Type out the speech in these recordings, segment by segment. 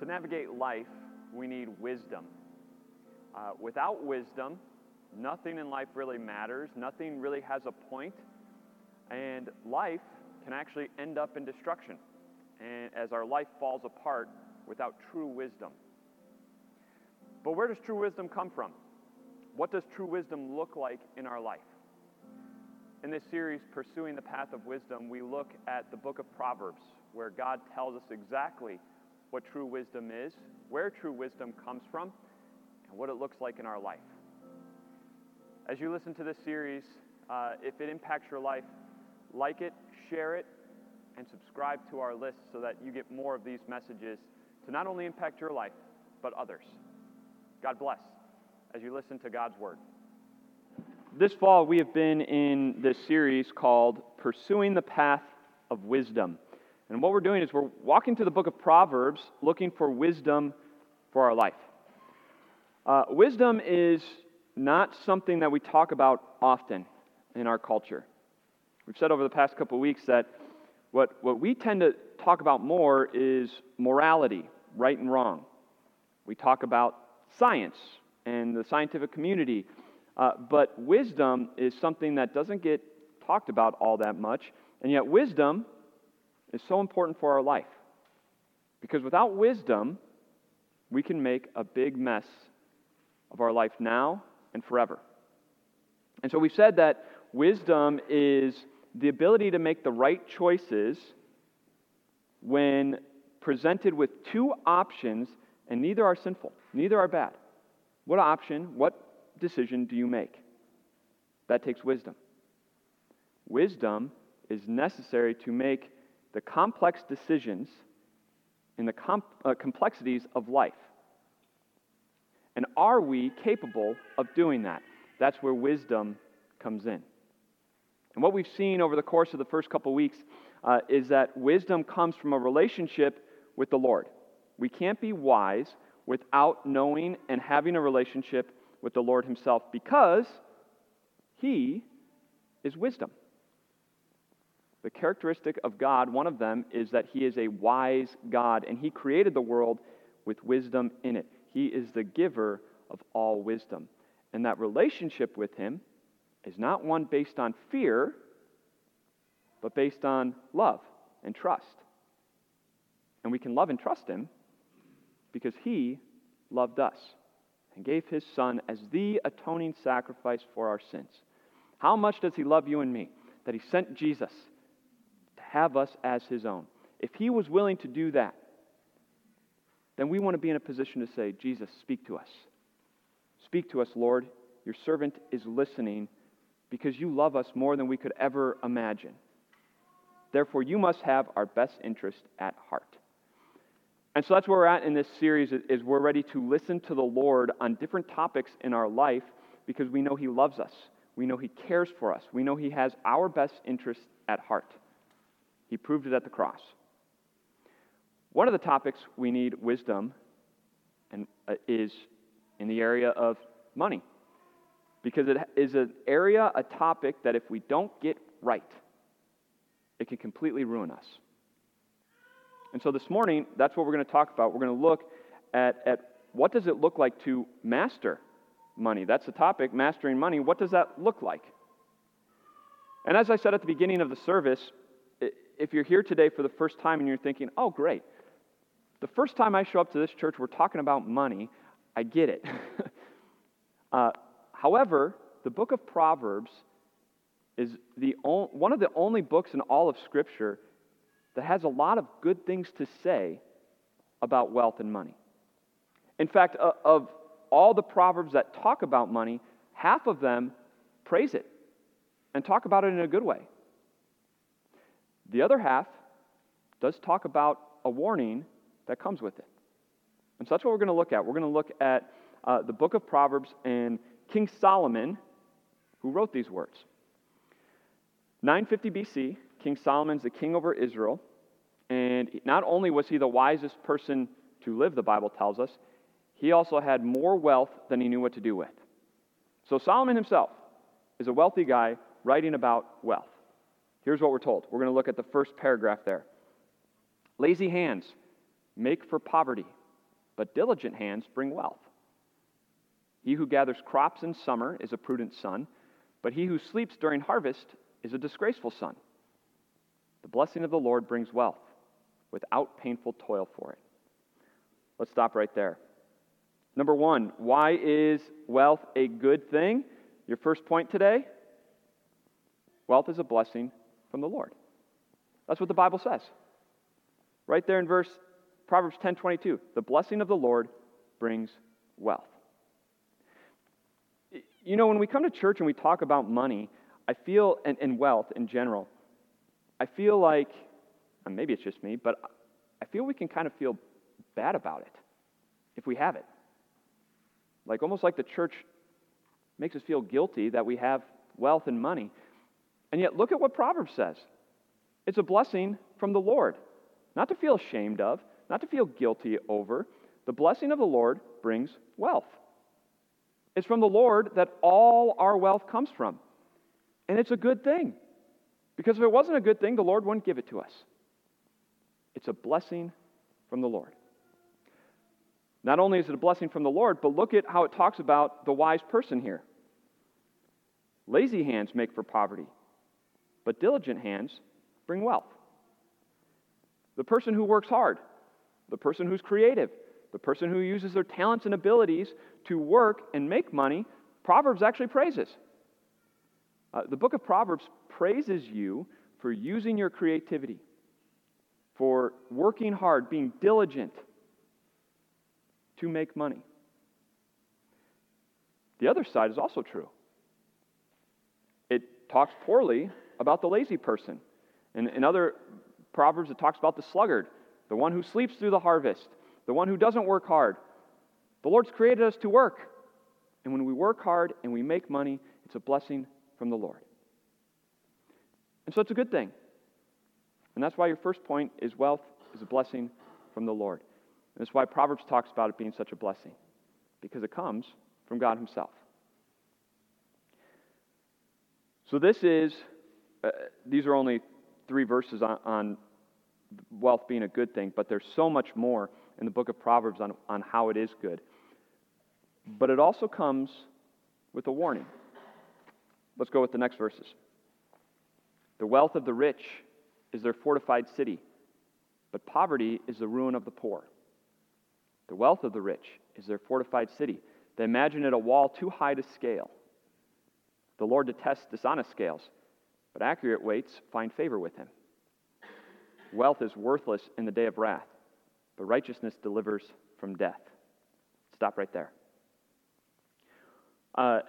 To navigate life, we need wisdom. Uh, without wisdom, nothing in life really matters, nothing really has a point, and life can actually end up in destruction and as our life falls apart without true wisdom. But where does true wisdom come from? What does true wisdom look like in our life? In this series, Pursuing the Path of Wisdom, we look at the book of Proverbs, where God tells us exactly what true wisdom is, where true wisdom comes from, and what it looks like in our life. As you listen to this series, uh, if it impacts your life, like it, share it, and subscribe to our list so that you get more of these messages to not only impact your life, but others. God bless as you listen to God's Word. This fall, we have been in this series called Pursuing the Path of Wisdom. And what we're doing is we're walking through the book of Proverbs looking for wisdom for our life. Uh, wisdom is not something that we talk about often in our culture. We've said over the past couple of weeks that what, what we tend to talk about more is morality, right and wrong. We talk about science and the scientific community, uh, but wisdom is something that doesn't get talked about all that much, and yet wisdom is so important for our life. Because without wisdom, we can make a big mess of our life now and forever. And so we've said that wisdom is the ability to make the right choices when presented with two options and neither are sinful, neither are bad. What option, what decision do you make? That takes wisdom. Wisdom is necessary to make the complex decisions and the comp- uh, complexities of life. And are we capable of doing that? That's where wisdom comes in. And what we've seen over the course of the first couple weeks uh, is that wisdom comes from a relationship with the Lord. We can't be wise without knowing and having a relationship with the Lord Himself because He is wisdom. The characteristic of God, one of them, is that He is a wise God, and He created the world with wisdom in it. He is the giver of all wisdom. And that relationship with Him is not one based on fear, but based on love and trust. And we can love and trust Him because He loved us and gave His Son as the atoning sacrifice for our sins. How much does He love you and me? That He sent Jesus have us as His own. If He was willing to do that, then we want to be in a position to say, Jesus, speak to us. Speak to us, Lord. Your servant is listening because you love us more than we could ever imagine. Therefore, you must have our best interest at heart. And so that's where we're at in this series is we're ready to listen to the Lord on different topics in our life because we know he loves us. We know he cares for us. We know he has our best interest at heart. He proved it at the cross. One of the topics we need wisdom and uh, is in the area of money because it is an area, a topic that if we don't get right, it can completely ruin us. And so this morning, that's what we're going to talk about. We're going to look at, at what does it look like to master money? That's the topic, mastering money. What does that look like? And as I said at the beginning of the service, if you're here today for the first time and you're thinking, oh, great, the first time I show up to this church, we're talking about money, I get it. uh, However, the book of Proverbs is the on, one of the only books in all of Scripture that has a lot of good things to say about wealth and money. In fact, uh, of all the Proverbs that talk about money, half of them praise it and talk about it in a good way. The other half does talk about a warning that comes with it. And so that's what we're going to look at. We're going to look at uh, the book of Proverbs and King Solomon, who wrote these words. 950 BC, King Solomon's the king over Israel, and not only was he the wisest person to live, the Bible tells us, he also had more wealth than he knew what to do with. So Solomon himself is a wealthy guy writing about wealth. Here's what we're told. We're going to look at the first paragraph there. Lazy hands make for poverty, but diligent hands bring wealth. He who gathers crops in summer is a prudent son, but he who sleeps during harvest is a disgraceful son. The blessing of the Lord brings wealth without painful toil for it. Let's stop right there. Number one, why is wealth a good thing? Your first point today wealth is a blessing from the Lord. That's what the Bible says. Right there in verse Proverbs 10:22, the blessing of the Lord brings wealth. You know, when we come to church and we talk about money, I feel, and, and wealth in general, I feel like, maybe it's just me, but I feel we can kind of feel bad about it if we have it. Like almost like the church makes us feel guilty that we have wealth and money. And yet, look at what Proverbs says it's a blessing from the Lord, not to feel ashamed of, not to feel guilty over. The blessing of the Lord brings wealth. It's from the Lord that all our wealth comes from. And it's a good thing. Because if it wasn't a good thing, the Lord wouldn't give it to us. It's a blessing from the Lord. Not only is it a blessing from the Lord, but look at how it talks about the wise person here. Lazy hands make for poverty, but diligent hands bring wealth. The person who works hard, the person who's creative, the person who uses their talents and abilities to work and make money, Proverbs actually praises. Uh, the book of Proverbs praises you for using your creativity, for working hard, being diligent to make money. The other side is also true. It talks poorly about the lazy person. In, in other Proverbs, it talks about the sluggard, the one who sleeps through the harvest, the one who doesn't work hard. The Lord's created us to work. And when we work hard and we make money, it's a blessing from the Lord. And so it's a good thing. And that's why your first point is wealth is a blessing from the Lord. And that's why Proverbs talks about it being such a blessing, because it comes from God Himself. So this is, uh, these are only three verses on, on wealth being a good thing, but there's so much more in the book of Proverbs on, on how it is good. But it also comes with a warning. Let's go with the next verses. The wealth of the rich is their fortified city, but poverty is the ruin of the poor. The wealth of the rich is their fortified city. They imagine it a wall too high to scale. The Lord detests dishonest scales, but accurate weights find favor with him. Wealth is worthless in the day of wrath, but righteousness delivers from death. Stop right there. Uh,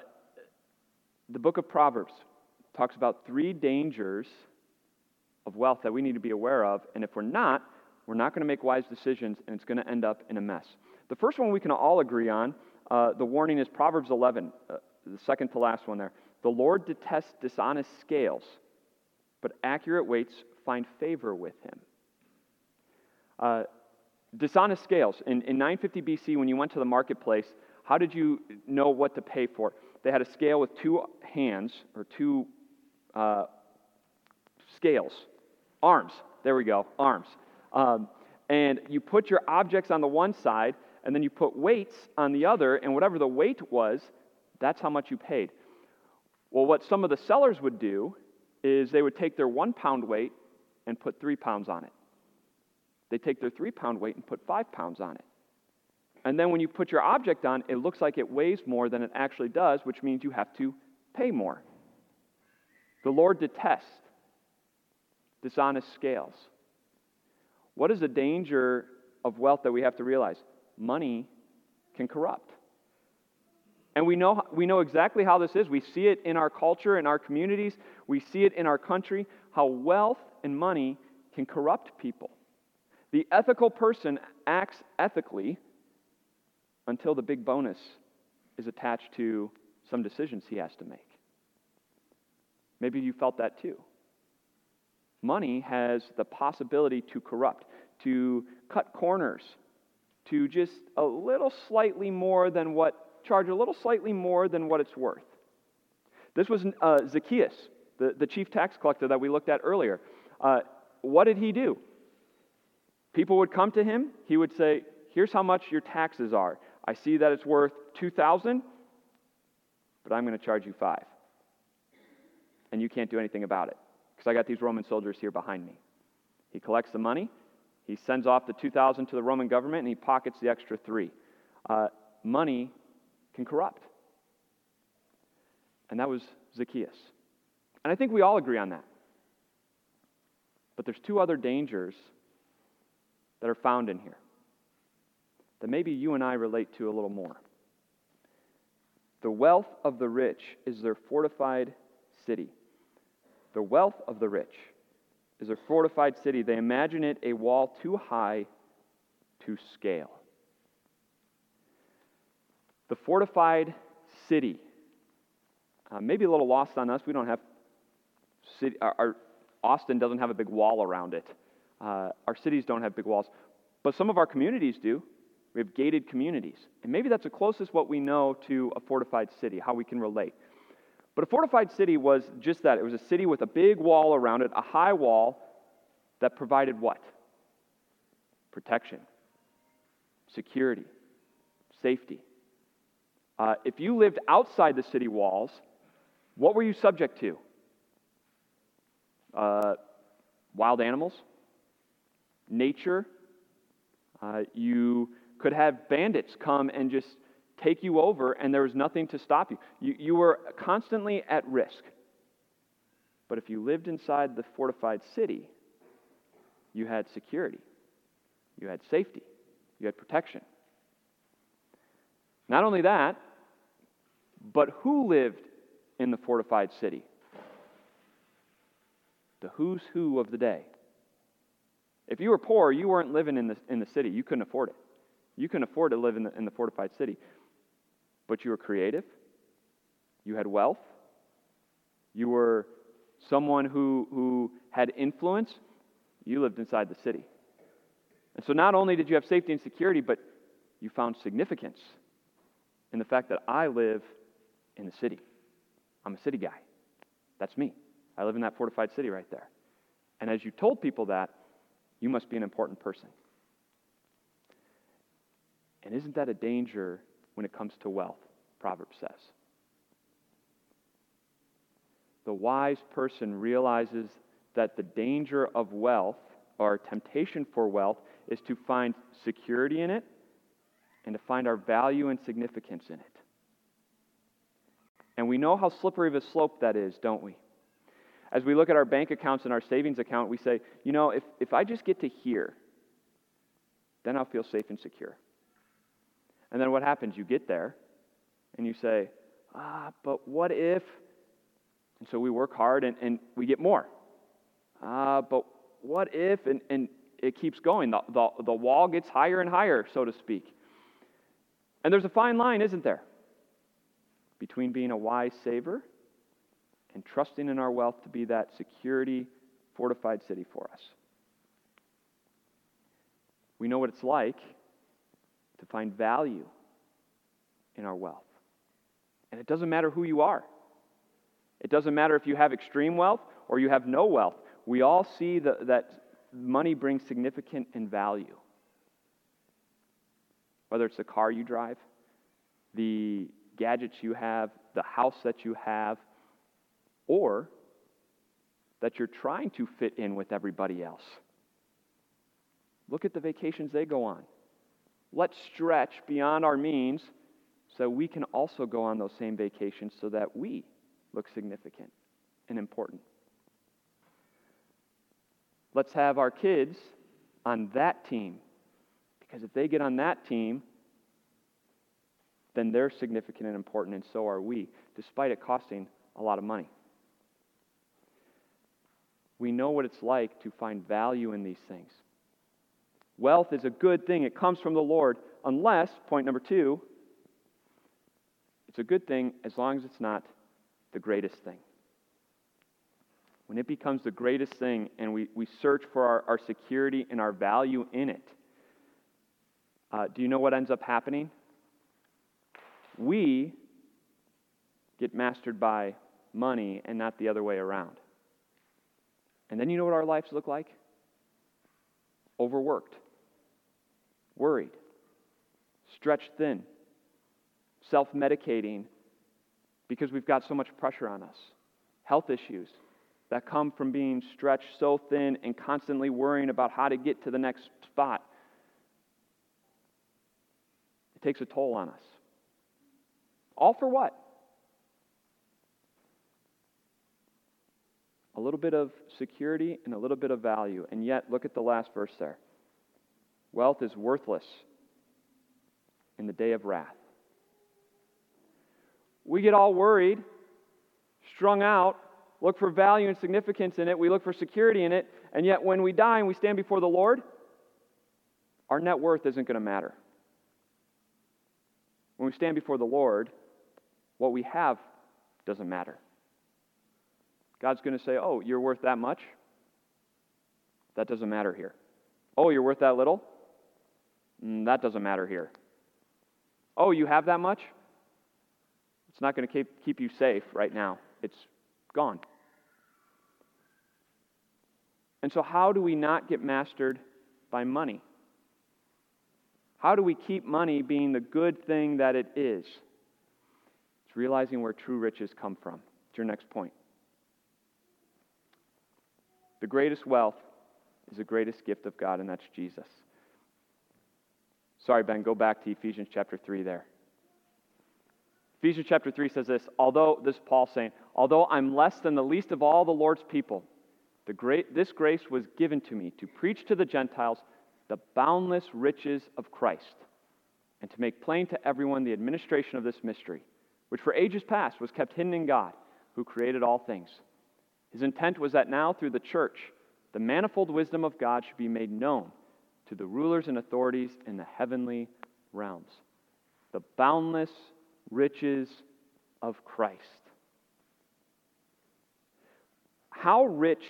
the book of Proverbs talks about three dangers of wealth that we need to be aware of, and if we're not, we're not going to make wise decisions, and it's going to end up in a mess. The first one we can all agree on, uh, the warning is Proverbs 11, uh, the second to last one there. The Lord detests dishonest scales, but accurate weights find favor with him. Uh, dishonest scales. In, in 950 BC, when you went to the marketplace, how did you know what to pay for? They had a scale with two hands, or two uh, scales, arms. There we go, arms. Um, and you put your objects on the one side, and then you put weights on the other, and whatever the weight was, that's how much you paid. Well, what some of the sellers would do is they would take their one pound weight and put three pounds on it. They take their three pound weight and put five pounds on it. And then when you put your object on, it looks like it weighs more than it actually does, which means you have to pay more. The Lord detests dishonest scales. What is the danger of wealth that we have to realize? Money can corrupt. And we know, we know exactly how this is. We see it in our culture, in our communities. We see it in our country, how wealth and money can corrupt people. The ethical person acts ethically until the big bonus is attached to some decisions he has to make. Maybe you felt that too. Money has the possibility to corrupt, to cut corners, to just a little slightly more than what, charge a little slightly more than what it's worth. This was uh, Zacchaeus, the, the chief tax collector that we looked at earlier. Uh, what did he do? People would come to him, he would say, here's how much your taxes are. I see that it's worth 2000 but I'm going to charge you five. And you can't do anything about it because I got these Roman soldiers here behind me. He collects the money, he sends off the 2,000 to the Roman government, and he pockets the extra three. Uh, money can corrupt. And that was Zacchaeus. And I think we all agree on that. But there's two other dangers that are found in here that maybe you and I relate to a little more. The wealth of the rich is their fortified city. The wealth of the rich is their fortified city. They imagine it a wall too high to scale. The fortified city. Uh, maybe a little lost on us. We don't have city, our, our Austin doesn't have a big wall around it. Uh, our cities don't have big walls, but some of our communities do. We have gated communities. And maybe that's the closest what we know to a fortified city, how we can relate. But a fortified city was just that it was a city with a big wall around it, a high wall that provided what? Protection, security, safety. Uh, if you lived outside the city walls, what were you subject to? Uh, wild animals, nature. Uh, you could have bandits come and just take you over, and there was nothing to stop you. You, you were constantly at risk. But if you lived inside the fortified city, you had security, you had safety, you had protection. Not only that, but who lived in the fortified city? The who's who of the day. If you were poor, you weren't living in the, in the city. You couldn't afford it. You couldn't afford to live in the, in the fortified city. But you were creative, you had wealth, you were someone who, who had influence, you lived inside the city. And so not only did you have safety and security, but you found significance in the fact that I live in the city. I'm a city guy. That's me. I live in that fortified city right there. And as you told people that, you must be an important person. And isn't that a danger when it comes to wealth? Proverbs says. The wise person realizes that the danger of wealth or temptation for wealth is to find security in it and to find our value and significance in it. And we know how slippery of a slope that is, don't we? As we look at our bank accounts and our savings account, we say, you know, if, if I just get to here, then I'll feel safe and secure. And then what happens? You get there and you say, ah, but what if? And so we work hard and, and we get more. Ah, but what if? And, and it keeps going. The, the, the wall gets higher and higher, so to speak. And there's a fine line, isn't there? Between being a wise saver and trusting in our wealth to be that security, fortified city for us. We know what it's like to find value in our wealth. And it doesn't matter who you are. It doesn't matter if you have extreme wealth or you have no wealth. We all see the, that money brings significant and value. Whether it's the car you drive, the gadgets you have, the house that you have, or that you're trying to fit in with everybody else. Look at the vacations they go on. Let's stretch beyond our means so we can also go on those same vacations so that we look significant and important. Let's have our kids on that team because if they get on that team, then they're significant and important, and so are we, despite it costing a lot of money. We know what it's like to find value in these things. Wealth is a good thing, it comes from the Lord, unless, point number two, it's a good thing as long as it's not the greatest thing. When it becomes the greatest thing and we, we search for our, our security and our value in it, uh, do you know what ends up happening? We get mastered by money and not the other way around. And then you know what our lives look like? Overworked worried, stretched thin, self medicating because we've got so much pressure on us, health issues that come from being stretched so thin and constantly worrying about how to get to the next spot. It takes a toll on us. All for what? A little bit of security and a little bit of value. And yet, look at the last verse there. Wealth is worthless in the day of wrath. We get all worried, strung out, look for value and significance in it, we look for security in it, and yet when we die and we stand before the Lord, our net worth isn't going to matter. When we stand before the Lord, what we have doesn't matter. God's going to say, Oh, you're worth that much? That doesn't matter here. Oh, you're worth that little? Mm, that doesn't matter here. Oh, you have that much? It's not going to keep, keep you safe right now. It's gone. And so, how do we not get mastered by money? How do we keep money being the good thing that it is? It's realizing where true riches come from. It's your next point. The greatest wealth is the greatest gift of God, and that's Jesus. Sorry, Ben, go back to Ephesians chapter 3 there. Ephesians chapter 3 says this, although, this Paul saying, although I'm less than the least of all the Lord's people, the great, this grace was given to me to preach to the Gentiles the boundless riches of Christ and to make plain to everyone the administration of this mystery, which for ages past was kept hidden in God, who created all things. His intent was that now, through the church, the manifold wisdom of God should be made known to the rulers and authorities in the heavenly realms. The boundless riches of Christ. How rich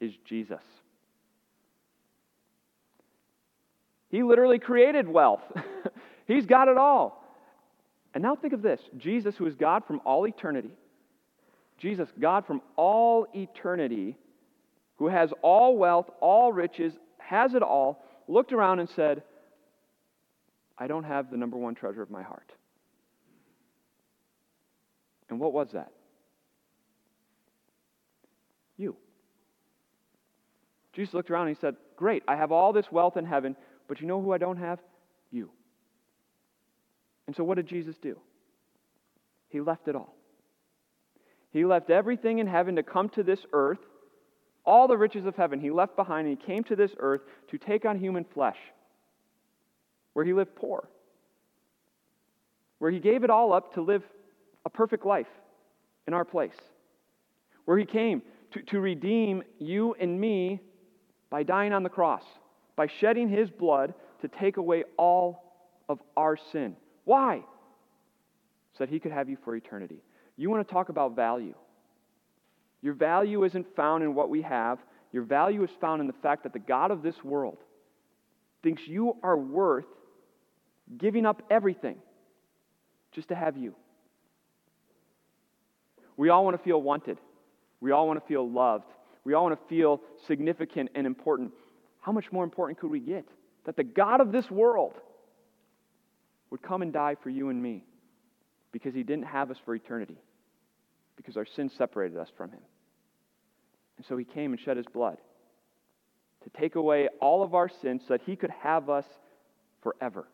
is Jesus? He literally created wealth. He's got it all. And now think of this Jesus, who is God from all eternity, Jesus, God from all eternity, who has all wealth, all riches, has it all, looked around and said, I don't have the number one treasure of my heart. And what was that? You. Jesus looked around and he said, Great, I have all this wealth in heaven, but you know who I don't have? You. And so what did Jesus do? He left it all. He left everything in heaven to come to this earth, all the riches of heaven he left behind, and he came to this earth to take on human flesh, where he lived poor, where he gave it all up to live a perfect life in our place, where he came to, to redeem you and me by dying on the cross, by shedding his blood to take away all of our sin. Why? So that he could have you for eternity. You want to talk about value. Your value isn't found in what we have, your value is found in the fact that the God of this world thinks you are worth giving up everything just to have you. We all want to feel wanted. We all want to feel loved. We all want to feel significant and important. How much more important could we get? That the God of this world would come and die for you and me because he didn't have us for eternity, because our sins separated us from him. And so he came and shed his blood to take away all of our sins so that he could have us forever.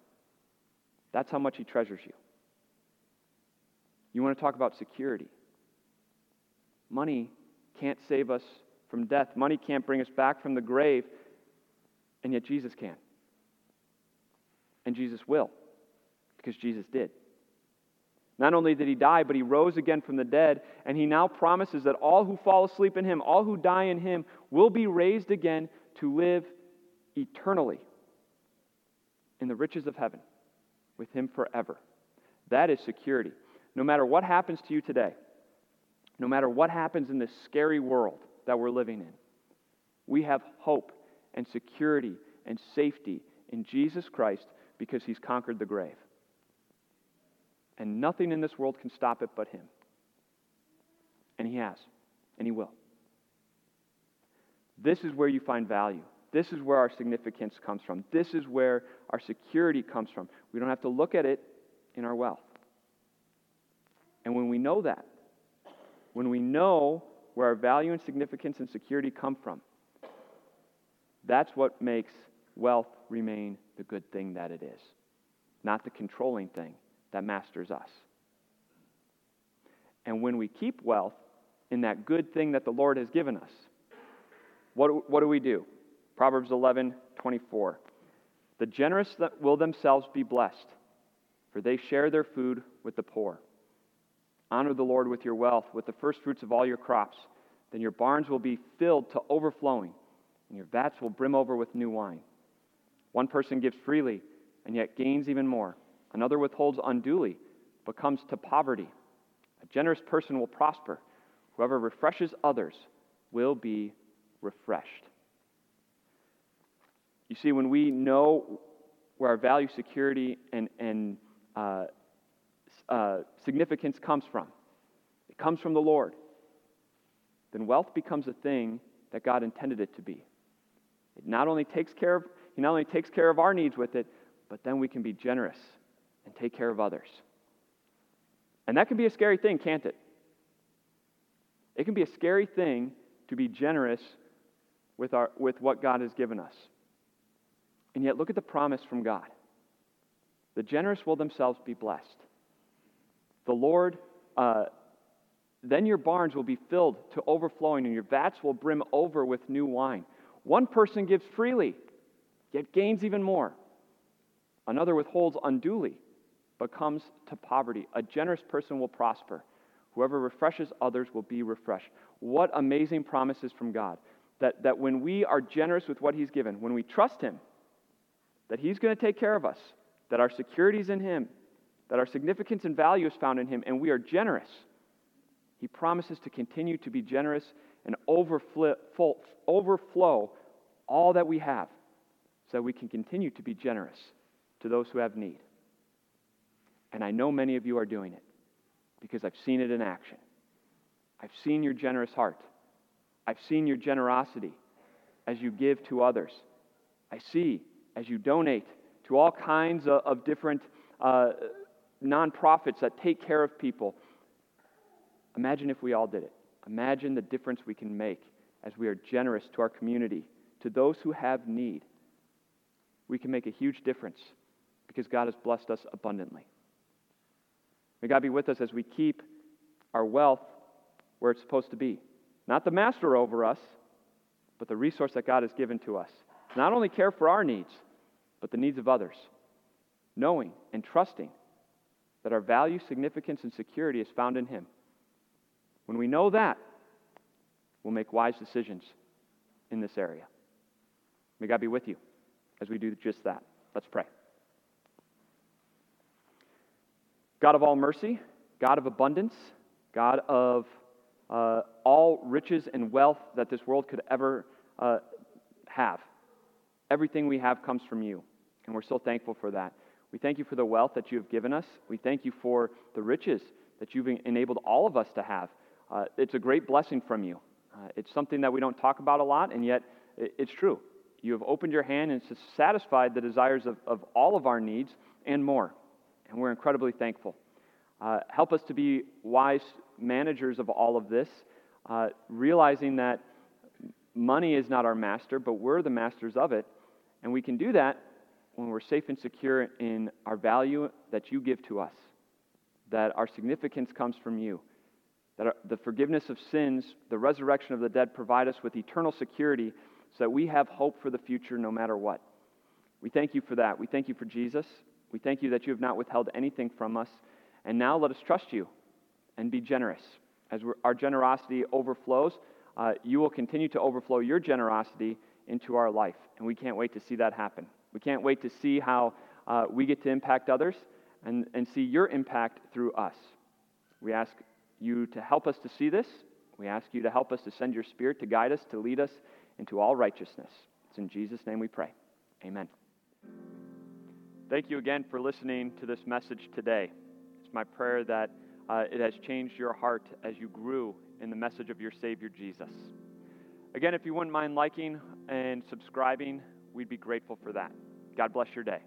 That's how much he treasures you. You want to talk about security? Money can't save us from death, money can't bring us back from the grave, and yet Jesus can. And Jesus will, because Jesus did. Not only did he die, but he rose again from the dead, and he now promises that all who fall asleep in him, all who die in him, will be raised again to live eternally in the riches of heaven with him forever. That is security. No matter what happens to you today, no matter what happens in this scary world that we're living in, we have hope and security and safety in Jesus Christ because he's conquered the grave. And nothing in this world can stop it but him. And he has, and he will. This is where you find value. This is where our significance comes from. This is where our security comes from. We don't have to look at it in our wealth. And when we know that, when we know where our value and significance and security come from, that's what makes wealth remain the good thing that it is, not the controlling thing that masters us. And when we keep wealth in that good thing that the Lord has given us, what, what do we do? Proverbs 11 24. The generous will themselves be blessed, for they share their food with the poor. Honor the Lord with your wealth, with the first fruits of all your crops. Then your barns will be filled to overflowing, and your vats will brim over with new wine. One person gives freely, and yet gains even more. Another withholds unduly, but comes to poverty. A generous person will prosper. Whoever refreshes others will be refreshed. You see, when we know where our value, security, and, and uh, uh, significance comes from, it comes from the Lord, then wealth becomes a thing that God intended it to be. It not only takes care of, He not only takes care of our needs with it, but then we can be generous and take care of others. And that can be a scary thing, can't it? It can be a scary thing to be generous with, our, with what God has given us. And yet, look at the promise from God the generous will themselves be blessed. The Lord, uh, then your barns will be filled to overflowing, and your vats will brim over with new wine. One person gives freely, yet gains even more. Another withholds unduly, but comes to poverty. A generous person will prosper. Whoever refreshes others will be refreshed. What amazing promises from God. That, that when we are generous with what He's given, when we trust Him, that He's going to take care of us, that our security is in Him, that our significance and value is found in Him, and we are generous, He promises to continue to be generous and overflow, overflow all that we have so that we can continue to be generous to those who have need. And I know many of you are doing it because I've seen it in action. I've seen your generous heart. I've seen your generosity as you give to others. I see as you donate to all kinds of, of different uh, nonprofits that take care of people. Imagine if we all did it. Imagine the difference we can make as we are generous to our community, to those who have need. We can make a huge difference because God has blessed us abundantly. May God be with us as we keep our wealth where it's supposed to be. Not the master over us, but the resource that God has given to us. Not only care for our needs, but the needs of others. Knowing and trusting that our value, significance, and security is found in Him. When we know that, we'll make wise decisions in this area. May God be with you as we do just that. Let's pray. God of all mercy, God of abundance, God of uh, all riches and wealth that this world could ever uh, have. Everything we have comes from you, and we're so thankful for that. We thank you for the wealth that you have given us. We thank you for the riches that you've enabled all of us to have. Uh, it's a great blessing from you. Uh, it's something that we don't talk about a lot, and yet it's true. You have opened your hand and satisfied the desires of, of all of our needs and more and we're incredibly thankful. Uh, help us to be wise managers of all of this, uh, realizing that money is not our master, but we're the masters of it. And we can do that when we're safe and secure in our value that you give to us, that our significance comes from you, that our, the forgiveness of sins, the resurrection of the dead provide us with eternal security so that we have hope for the future no matter what. We thank you for that. We thank you for Jesus. We thank you that you have not withheld anything from us. And now let us trust you and be generous. As our generosity overflows, uh, you will continue to overflow your generosity into our life. And we can't wait to see that happen. We can't wait to see how uh, we get to impact others and, and see your impact through us. We ask you to help us to see this. We ask you to help us to send your spirit to guide us, to lead us into all righteousness. It's in Jesus' name we pray. Amen. Thank you again for listening to this message today. It's my prayer that uh, it has changed your heart as you grew in the message of your Savior Jesus. Again, if you wouldn't mind liking and subscribing, we'd be grateful for that. God bless your day.